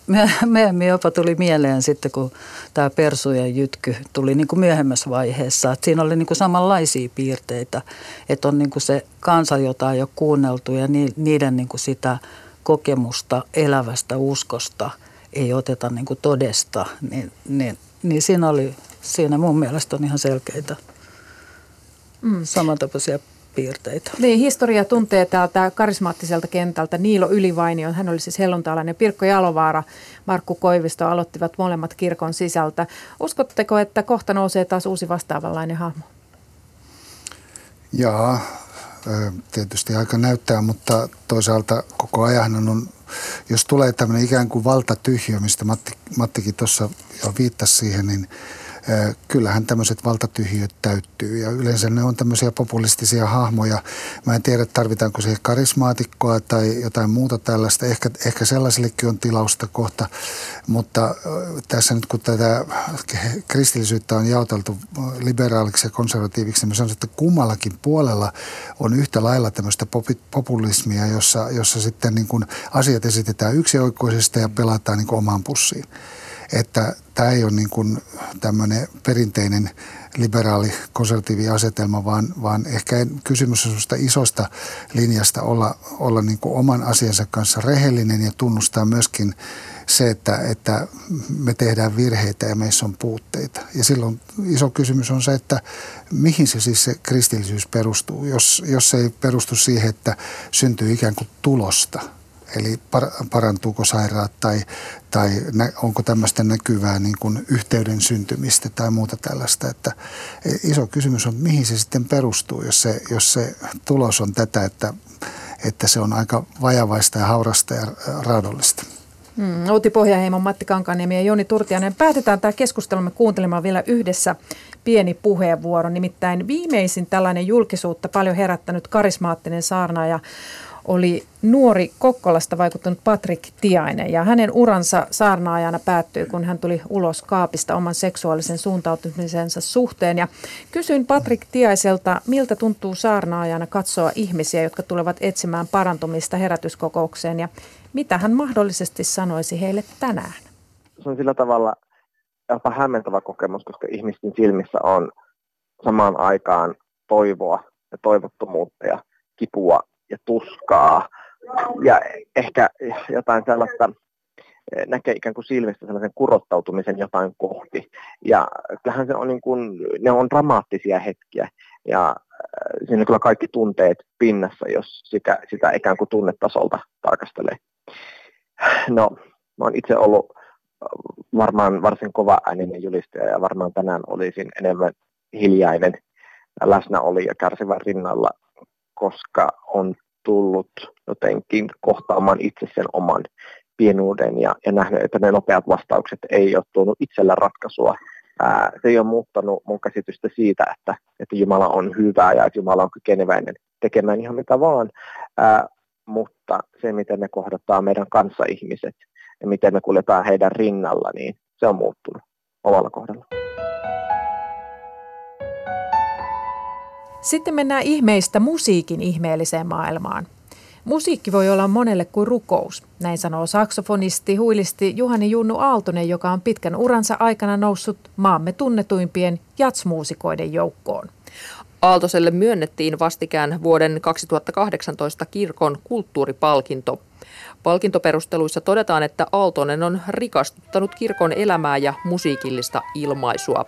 Speaker 10: myöhemmin jopa tuli mieleen sitten, kun tämä persujen jytky tuli niin kuin myöhemmässä vaiheessa, että siinä oli niin kuin samanlaisia piirteitä, että on niin kuin se kansa, jota ei ole kuunneltu ja niiden niin kuin sitä kokemusta elävästä uskosta ei oteta niin kuin todesta, niin, niin, niin siinä oli, siinä mun mielestä on ihan selkeitä mm. samantapaisia piirteitä.
Speaker 5: Niin, historia tuntee täältä karismaattiselta kentältä Niilo Ylivainio, hän oli siis helluntaalainen, Pirkko Jalovaara, Markku Koivisto aloittivat molemmat kirkon sisältä. Uskotteko, että kohta nousee taas uusi vastaavanlainen hahmo?
Speaker 12: Jaa, tietysti aika näyttää, mutta toisaalta koko ajan on, jos tulee tämmöinen ikään kuin valtatyhjö, mistä Matti, Mattikin tuossa jo viittasi siihen, niin – kyllähän tämmöiset valtatyhjöt täyttyy ja yleensä ne on tämmöisiä populistisia hahmoja. Mä en tiedä, tarvitaanko siihen karismaatikkoa tai jotain muuta tällaista. Ehkä, ehkä sellaisillekin on tilausta kohta, mutta tässä nyt kun tätä kristillisyyttä on jaoteltu liberaaliksi ja konservatiiviksi, niin mä sanon, että kummallakin puolella on yhtä lailla tämmöistä populismia, jossa, jossa sitten niin kuin asiat esitetään yksioikoisesti ja pelataan niin omaan pussiin. Että tämä ei ole niin kuin tämmöinen perinteinen liberaali konservatiivi asetelma, vaan, vaan ehkä kysymys on isosta linjasta olla, olla niin kuin oman asiansa kanssa rehellinen ja tunnustaa myöskin se, että, että me tehdään virheitä ja meissä on puutteita. Ja silloin iso kysymys on se, että mihin se siis se kristillisyys perustuu, jos, jos se ei perustu siihen, että syntyy ikään kuin tulosta – Eli parantuuko sairaat tai, tai onko tämmöistä näkyvää niin kuin yhteyden syntymistä tai muuta tällaista. Että e, iso kysymys on, mihin se sitten perustuu, jos se, jos se tulos on tätä, että, että se on aika vajavaista ja haurasta ja raadollista.
Speaker 5: Mm, Outi Pohjaheimon, Matti Kankaniemi ja Joni Turtianen. Päätetään tämä keskustelumme kuuntelemaan vielä yhdessä pieni puheenvuoro. Nimittäin viimeisin tällainen julkisuutta paljon herättänyt karismaattinen saarnaaja oli nuori Kokkolasta vaikuttanut Patrick Tiainen ja hänen uransa saarnaajana päättyi, kun hän tuli ulos kaapista oman seksuaalisen suuntautumisensa suhteen. Ja kysyin Patrick Tiaiselta, miltä tuntuu saarnaajana katsoa ihmisiä, jotka tulevat etsimään parantumista herätyskokoukseen ja mitä hän mahdollisesti sanoisi heille tänään?
Speaker 14: Se on sillä tavalla jopa hämmentävä kokemus, koska ihmisten silmissä on samaan aikaan toivoa ja toivottomuutta ja kipua ja tuskaa ja ehkä jotain sellaista eh, näkee ikään kuin silmistä sellaisen kurottautumisen jotain kohti. Ja kyllähän se on niin kuin, ne on dramaattisia hetkiä ja eh, siinä kyllä kaikki tunteet pinnassa, jos sitä, sitä ikään kuin tunnetasolta tarkastelee. No, mä oon itse ollut eh, varmaan varsin kova ääninen julistaja ja varmaan tänään olisin enemmän hiljainen läsnäoli ja kärsivän rinnalla, koska on tullut jotenkin kohtaamaan itse sen oman pienuuden ja, ja nähnyt, että ne nopeat vastaukset ei ole tuonut itsellä ratkaisua. Ää, se ei ole muuttanut mun käsitystä siitä, että, että Jumala on hyvä ja että Jumala on kykeneväinen tekemään ihan mitä vaan, ää, mutta se, miten me kohdataan meidän kanssaihmiset ja miten me kuljetaan heidän rinnalla, niin se on muuttunut omalla kohdalla.
Speaker 5: Sitten mennään ihmeistä musiikin ihmeelliseen maailmaan. Musiikki voi olla monelle kuin rukous, näin sanoo saksofonisti, huilisti Juhani Junnu Aaltonen, joka on pitkän uransa aikana noussut maamme tunnetuimpien jatsmuusikoiden joukkoon.
Speaker 6: Aaltoselle myönnettiin vastikään vuoden 2018 kirkon kulttuuripalkinto. Palkintoperusteluissa todetaan, että Aaltonen on rikastuttanut kirkon elämää ja musiikillista ilmaisua.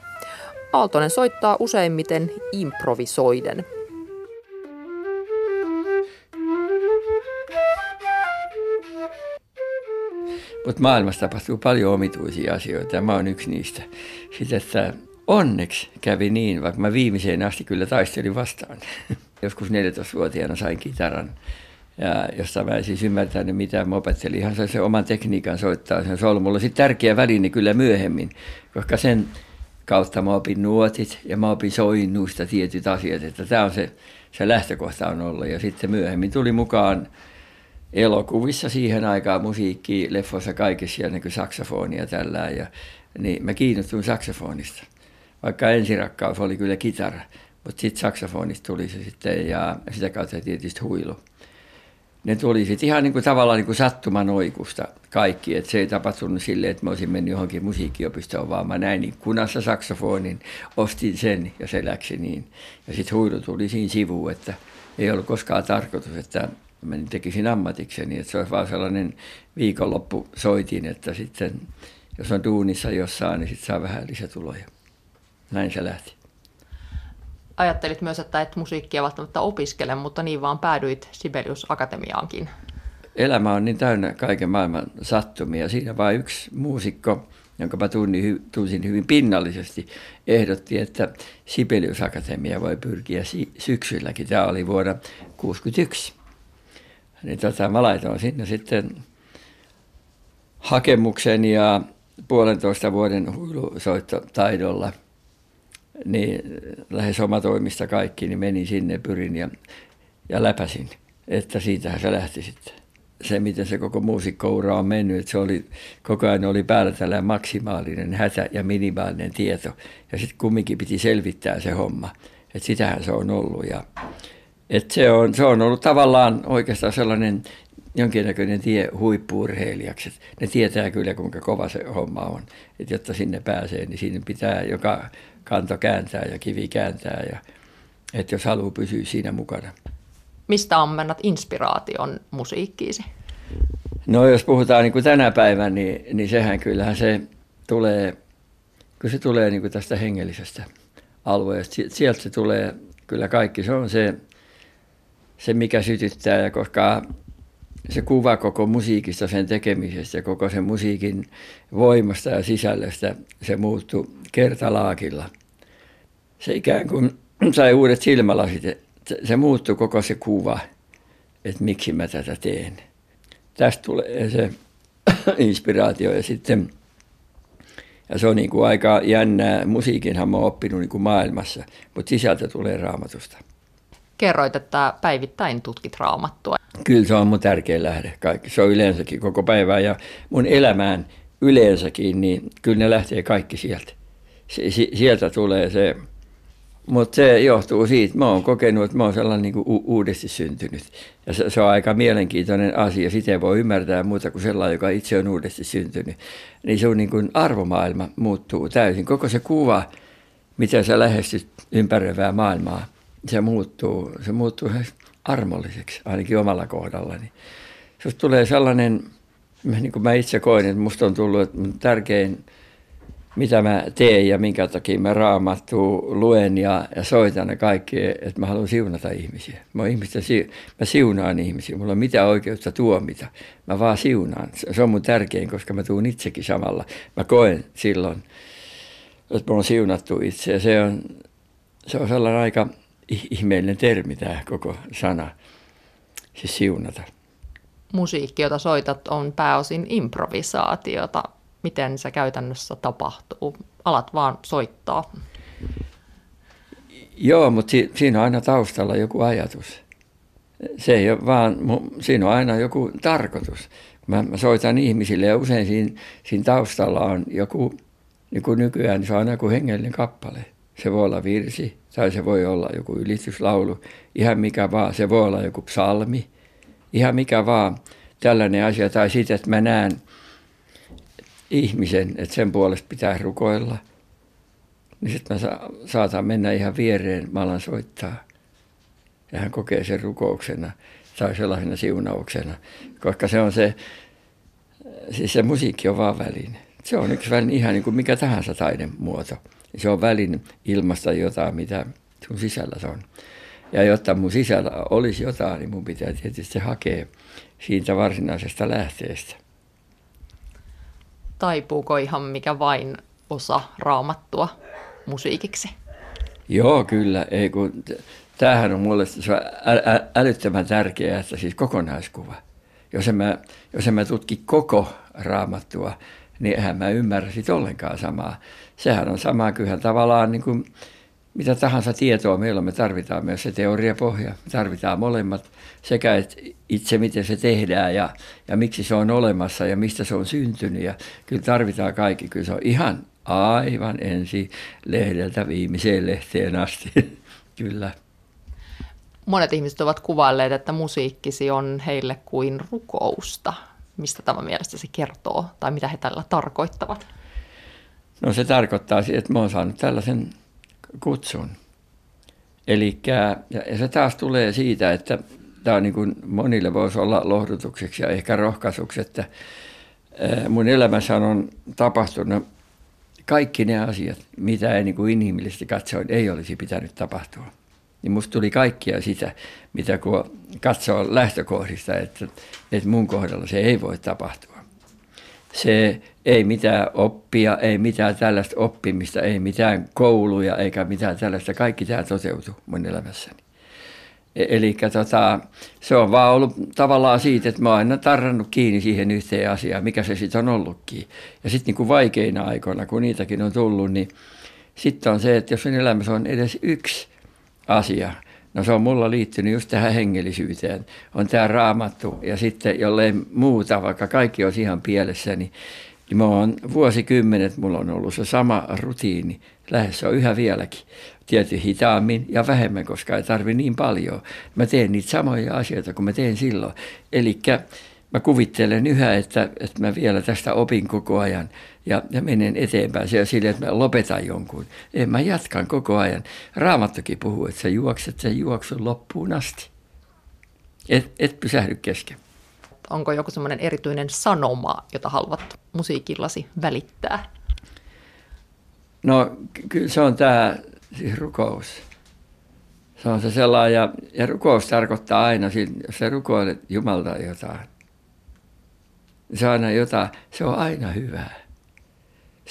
Speaker 6: Aaltonen soittaa useimmiten improvisoiden.
Speaker 15: Mutta maailmassa tapahtuu paljon omituisia asioita ja mä oon yksi niistä. Sitten, että onneksi kävi niin, vaikka mä viimeiseen asti kyllä taistelin vastaan. Joskus 14-vuotiaana sain kitaran, ja josta mä en siis ymmärtänyt mitään. Mä opettelin ihan se oman tekniikan soittaa sen solmulla. Sitten tärkeä väline kyllä myöhemmin, koska sen kautta mä opin nuotit ja mä opin soinnuista tietyt asiat, että tämä on se, se lähtökohta on ollut. Ja sitten myöhemmin tuli mukaan elokuvissa siihen aikaan musiikki, leffoissa kaikessa ja näkyi saksofonia tällä ja niin mä kiinnostuin saksofonista. Vaikka ensirakkaus oli kyllä kitara, mutta sitten saksofonista tuli se sitten ja sitä kautta tietysti huilu ne tuli sitten ihan niin kuin tavallaan niin kuin sattumanoikusta kaikki. Että se ei tapahtunut silleen, että mä olisin mennyt johonkin musiikkiopistoon, vaan mä näin niin kunassa saksofonin, ostin sen ja se läksi niin. Ja sitten huilu tuli siinä sivuun, että ei ollut koskaan tarkoitus, että mä tekisin ammatikseni. Että se olisi vaan sellainen viikonloppu soitin, että sitten jos on duunissa jossain, niin sitten saa vähän lisätuloja. Näin se lähti
Speaker 6: ajattelit myös, että et musiikkia välttämättä opiskele, mutta niin vaan päädyit Sibelius Akatemiaankin.
Speaker 15: Elämä on niin täynnä kaiken maailman sattumia. Siinä vain yksi muusikko, jonka mä tunnin, tunsin hyvin pinnallisesti, ehdotti, että Sibelius Akatemia voi pyrkiä syksylläkin. Tämä oli vuonna 1961. Niin tota, mä laitoin sinne sitten hakemuksen ja puolentoista vuoden huilusoittotaidolla – niin lähes omatoimista kaikki, niin menin sinne, pyrin ja, ja läpäsin. Että siitähän se lähti sitten. Se, miten se koko muusikkoura on mennyt, että se oli, koko ajan oli päällä tällainen maksimaalinen hätä ja minimaalinen tieto. Ja sitten kumminkin piti selvittää se homma. Että sitähän se on ollut. Ja, että se, on, se on ollut tavallaan oikeastaan sellainen jonkinnäköinen tie huippuurheilijaksi. Ne tietää kyllä, kuinka kova se homma on. Että jotta sinne pääsee, niin sinne pitää joka kanto kääntää ja kivi kääntää. Ja, että jos haluaa pysyä siinä mukana.
Speaker 6: Mistä ammennat inspiraation musiikkiisi?
Speaker 15: No jos puhutaan niin kuin tänä päivänä, niin, niin sehän kyllähän se tulee, kun se tulee niin kuin tästä hengellisestä alueesta. Sieltä se tulee kyllä kaikki. Se on se, se mikä sytyttää, ja koska se kuva koko musiikista, sen tekemisestä koko sen musiikin voimasta ja sisällöstä, se muuttui kertalaakilla. Se ikään kuin sai uudet silmälasit, se muuttui koko se kuva, että miksi mä tätä teen. Tästä tulee se inspiraatio ja sitten ja se on niin kuin aika jännää. Musiikinhan mä oon oppinut niin kuin maailmassa, mutta sisältö tulee raamatusta.
Speaker 6: Kerroit, että päivittäin tutkit raamattua.
Speaker 15: Kyllä se on mun tärkein lähde. Kaikki. Se on yleensäkin koko päivää ja mun elämään yleensäkin, niin kyllä ne lähtee kaikki sieltä. sieltä tulee se, mutta se johtuu siitä, mä oon kokenut, että mä oon sellainen niin u- uudesti syntynyt. Ja se, se on aika mielenkiintoinen asia, sitä ei voi ymmärtää muuta kuin sellainen, joka itse on uudesti syntynyt. Niin se on niin kuin arvomaailma muuttuu täysin. Koko se kuva, miten sä lähestyt ympäröivää maailmaa, se muuttuu, se muuttuu armolliseksi, ainakin omalla kohdallani. Jos tulee sellainen, niin kuin mä itse koin, että musta on tullut että tärkein, mitä mä teen ja minkä takia mä raamattu luen ja, ja soitan ne kaikki, että mä haluan siunata ihmisiä. Mä, ihmisten, mä siunaan ihmisiä, mulla on mitään oikeutta tuomita. Mä vaan siunaan. Se on mun tärkein, koska mä tuun itsekin samalla. Mä koen silloin, että mä on siunattu itse ja se on, se on sellainen aika ihmeellinen termi tämä koko sana, siis siunata.
Speaker 6: Musiikki, jota soitat, on pääosin improvisaatiota. Miten se käytännössä tapahtuu? Alat vaan soittaa.
Speaker 15: Joo, mutta si- siinä on aina taustalla joku ajatus. Se ei ole vaan, siinä on aina joku tarkoitus. Mä, mä soitan ihmisille ja usein siinä, siinä taustalla on joku, niin kuin nykyään, niin se on aina joku hengellinen kappale. Se voi olla virsi, tai se voi olla joku ylistyslaulu, ihan mikä vaan. Se voi olla joku psalmi, ihan mikä vaan tällainen asia. Tai sitten, että mä näen ihmisen, että sen puolesta pitää rukoilla. Niin sitten mä saatan mennä ihan viereen, mä alan soittaa. Ja hän kokee sen rukouksena tai sellaisena siunauksena, koska se on se, siis se musiikki on vaan väline. Se on yksi väline ihan niin kuin mikä tahansa taidemuoto. Se on välin ilmasta jotain, mitä sun sisällä on. Ja jotta mun sisällä olisi jotain, niin mun pitää tietysti hakea siitä varsinaisesta lähteestä.
Speaker 6: Taipuuko ihan mikä vain osa raamattua musiikiksi?
Speaker 15: Joo, kyllä. Ei, kun, tämähän on mulle se on älyttömän tärkeää, että siis kokonaiskuva. Jos en mä, jos en mä tutki koko raamattua, niin eihän mä ymmärrä sit ollenkaan samaa. Sehän on sama kyllä tavallaan niin kuin mitä tahansa tietoa meillä me tarvitaan myös se teoriapohja. Me tarvitaan molemmat sekä että itse miten se tehdään ja, ja miksi se on olemassa ja mistä se on syntynyt. Ja kyllä tarvitaan kaikki. Kyllä se on ihan aivan ensi lehdeltä viimeiseen lehteen asti. kyllä.
Speaker 6: Monet ihmiset ovat kuvailleet, että musiikkisi on heille kuin rukousta. Mistä tämä mielestäsi kertoo tai mitä he tällä tarkoittavat?
Speaker 15: No se tarkoittaa, että mä oon saanut tällaisen kutsun. Eli ja se taas tulee siitä, että tämä on niin kuin monille voisi olla lohdutukseksi ja ehkä rohkaisuksi, että mun elämässä on tapahtunut kaikki ne asiat, mitä ei niin kuin inhimillisesti katsoen ei olisi pitänyt tapahtua. Niin musta tuli kaikkia sitä, mitä kun katsoo lähtökohdista, että, että mun kohdalla se ei voi tapahtua. Se ei mitään oppia, ei mitään tällaista oppimista, ei mitään kouluja eikä mitään tällaista. Kaikki tämä toteutui mun elämässäni. E- Eli tota, se on vaan ollut tavallaan siitä, että mä oon aina tarrannut kiinni siihen yhteen asiaan, mikä se sitten on ollutkin. Ja sitten niin kuin vaikeina aikoina, kun niitäkin on tullut, niin sitten on se, että jos sun elämässä on edes yksi asia, no se on mulla liittynyt just tähän hengellisyyteen, on tämä raamattu ja sitten jollei muuta, vaikka kaikki on ihan pielessä, niin Niin mä oon vuosikymmenet, mulla on ollut se sama rutiini. Lähes on yhä vieläkin. Tietysti hitaammin ja vähemmän, koska ei tarvi niin paljon. Mä teen niitä samoja asioita kuin mä teen silloin. Eli mä kuvittelen yhä, että, että mä vielä tästä opin koko ajan ja, ja menen eteenpäin. On silleen, että mä lopetan jonkun. En mä jatkan koko ajan. Raamattokin puhuu, että sä juokset sen juoksun loppuun asti. Et, et pysähdy kesken.
Speaker 6: Onko joku semmoinen erityinen sanoma, jota haluat musiikillasi välittää?
Speaker 15: No kyllä se on tämä siis rukous. Se on se sellainen, ja, ja rukous tarkoittaa aina, jos sä rukoilet Jumalta jotain, se on aina jotain, se on aina hyvää.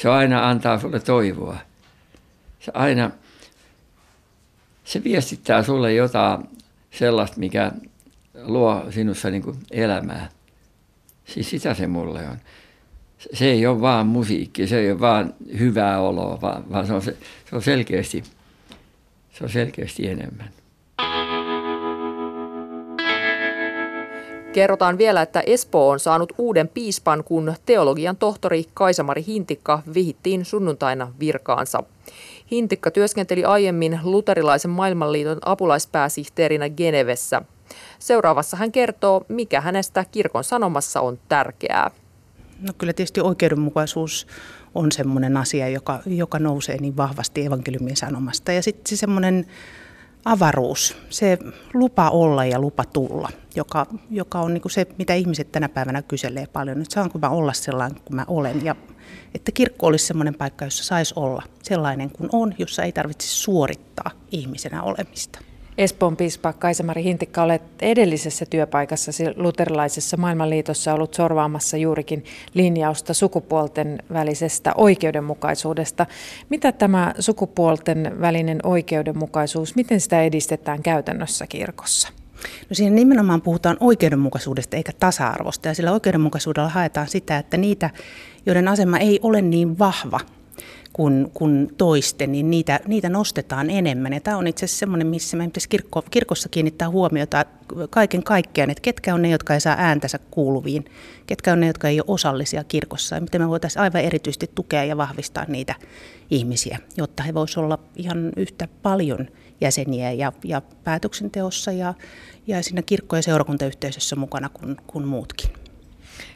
Speaker 15: Se aina antaa sulle toivoa. Se aina, se viestittää sulle jotain sellaista, mikä luo sinussa niin kuin elämää. Siis sitä se mulle on. Se ei ole vaan musiikki, se ei ole vaan hyvää oloa, vaan, vaan se, on, se, se on selkeästi, se on selkeästi enemmän.
Speaker 6: Kerrotaan vielä, että Espoo on saanut uuden piispan, kun teologian tohtori Kaisamari Hintikka vihittiin sunnuntaina virkaansa. Hintikka työskenteli aiemmin luterilaisen maailmanliiton apulaispääsihteerinä Genevessä. Seuraavassa hän kertoo, mikä hänestä kirkon sanomassa on tärkeää.
Speaker 16: No kyllä tietysti oikeudenmukaisuus on semmoinen asia, joka, joka nousee niin vahvasti evankeliumin sanomasta. Ja sitten se semmoinen avaruus, se lupa olla ja lupa tulla, joka, joka on niin kuin se, mitä ihmiset tänä päivänä kyselee paljon, että saanko mä olla sellainen kuin mä olen. Ja että kirkko olisi sellainen paikka, jossa saisi olla sellainen kuin on, jossa ei tarvitse suorittaa ihmisenä olemista.
Speaker 5: Espoon piispa Kaisamari Hintikka, olet edellisessä työpaikassa luterilaisessa maailmanliitossa ollut sorvaamassa juurikin linjausta sukupuolten välisestä oikeudenmukaisuudesta. Mitä tämä sukupuolten välinen oikeudenmukaisuus, miten sitä edistetään käytännössä kirkossa?
Speaker 16: No siinä nimenomaan puhutaan oikeudenmukaisuudesta eikä tasa-arvosta ja sillä oikeudenmukaisuudella haetaan sitä, että niitä, joiden asema ei ole niin vahva – kuin, kuin toisten, niin niitä, niitä nostetaan enemmän. Ja tämä on itse asiassa semmoinen, missä meidän pitäisi kirkko, kirkossa kiinnittää huomiota kaiken kaikkiaan, että ketkä on ne, jotka ei saa ääntänsä kuuluviin, ketkä on ne, jotka ei ole osallisia kirkossa, ja miten me voitaisiin aivan erityisesti tukea ja vahvistaa niitä ihmisiä, jotta he voisivat olla ihan yhtä paljon jäseniä ja, ja päätöksenteossa ja, ja siinä kirkko- ja seurakuntayhteisössä mukana kuin, kuin muutkin.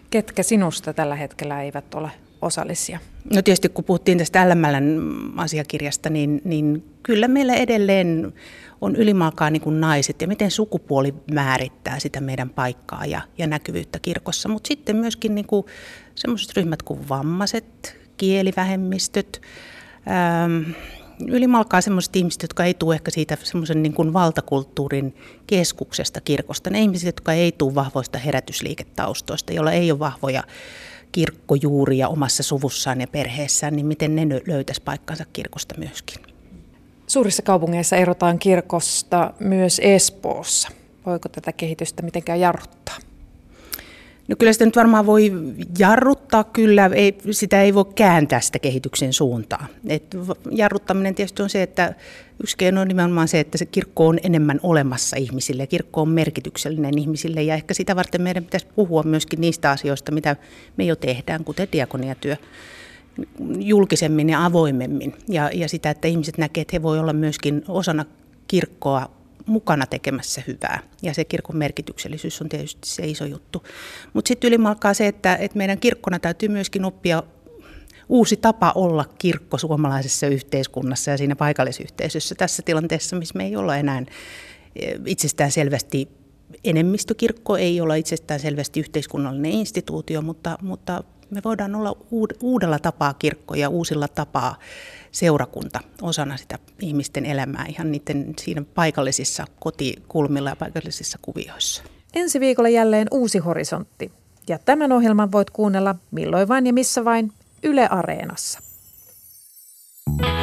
Speaker 5: Ketkä sinusta tällä hetkellä eivät ole osallisia?
Speaker 16: No tietysti kun puhuttiin tästä LMLn asiakirjasta, niin, niin kyllä meillä edelleen on ylimalkaa niin kuin naiset ja miten sukupuoli määrittää sitä meidän paikkaa ja, ja näkyvyyttä kirkossa. Mutta sitten myöskin niin sellaiset ryhmät kuin vammaiset, kielivähemmistöt, ähm, ylimalkaa sellaiset ihmiset, jotka ei tule ehkä siitä semmoisen niin kuin valtakulttuurin keskuksesta kirkosta. Ne ihmiset, jotka ei tule vahvoista herätysliiketaustoista, joilla ei ole vahvoja kirkkojuuria omassa suvussaan ja perheessään, niin miten ne löytäisi paikkansa kirkosta myöskin?
Speaker 5: Suurissa kaupungeissa erotaan kirkosta myös Espoossa. Voiko tätä kehitystä mitenkään jarruttaa?
Speaker 16: No kyllä sitä nyt varmaan voi jarruttaa kyllä, ei, sitä ei voi kääntää sitä kehityksen suuntaa. Et jarruttaminen tietysti on se, että yksi keino on nimenomaan se, että se kirkko on enemmän olemassa ihmisille. Kirkko on merkityksellinen ihmisille ja ehkä sitä varten meidän pitäisi puhua myöskin niistä asioista, mitä me jo tehdään, kuten diakoniatyö julkisemmin ja avoimemmin. Ja, ja sitä, että ihmiset näkevät, että he voivat olla myöskin osana kirkkoa mukana tekemässä hyvää. Ja se kirkon merkityksellisyys on tietysti se iso juttu. Mutta sitten ylimalkaa se, että, että meidän kirkkona täytyy myöskin oppia uusi tapa olla kirkko suomalaisessa yhteiskunnassa ja siinä paikallisyhteisössä tässä tilanteessa, missä me ei olla enää eh, itsestään selvästi enemmistökirkko, ei olla itsestään selvästi yhteiskunnallinen instituutio, mutta, mutta me voidaan olla uudella tapaa kirkko ja uusilla tapaa seurakunta osana sitä ihmisten elämää ihan niiden siinä paikallisissa kotikulmilla ja paikallisissa kuvioissa.
Speaker 5: Ensi viikolla jälleen uusi horisontti. Ja tämän ohjelman voit kuunnella milloin vain ja missä vain Yle Areenassa. Mm.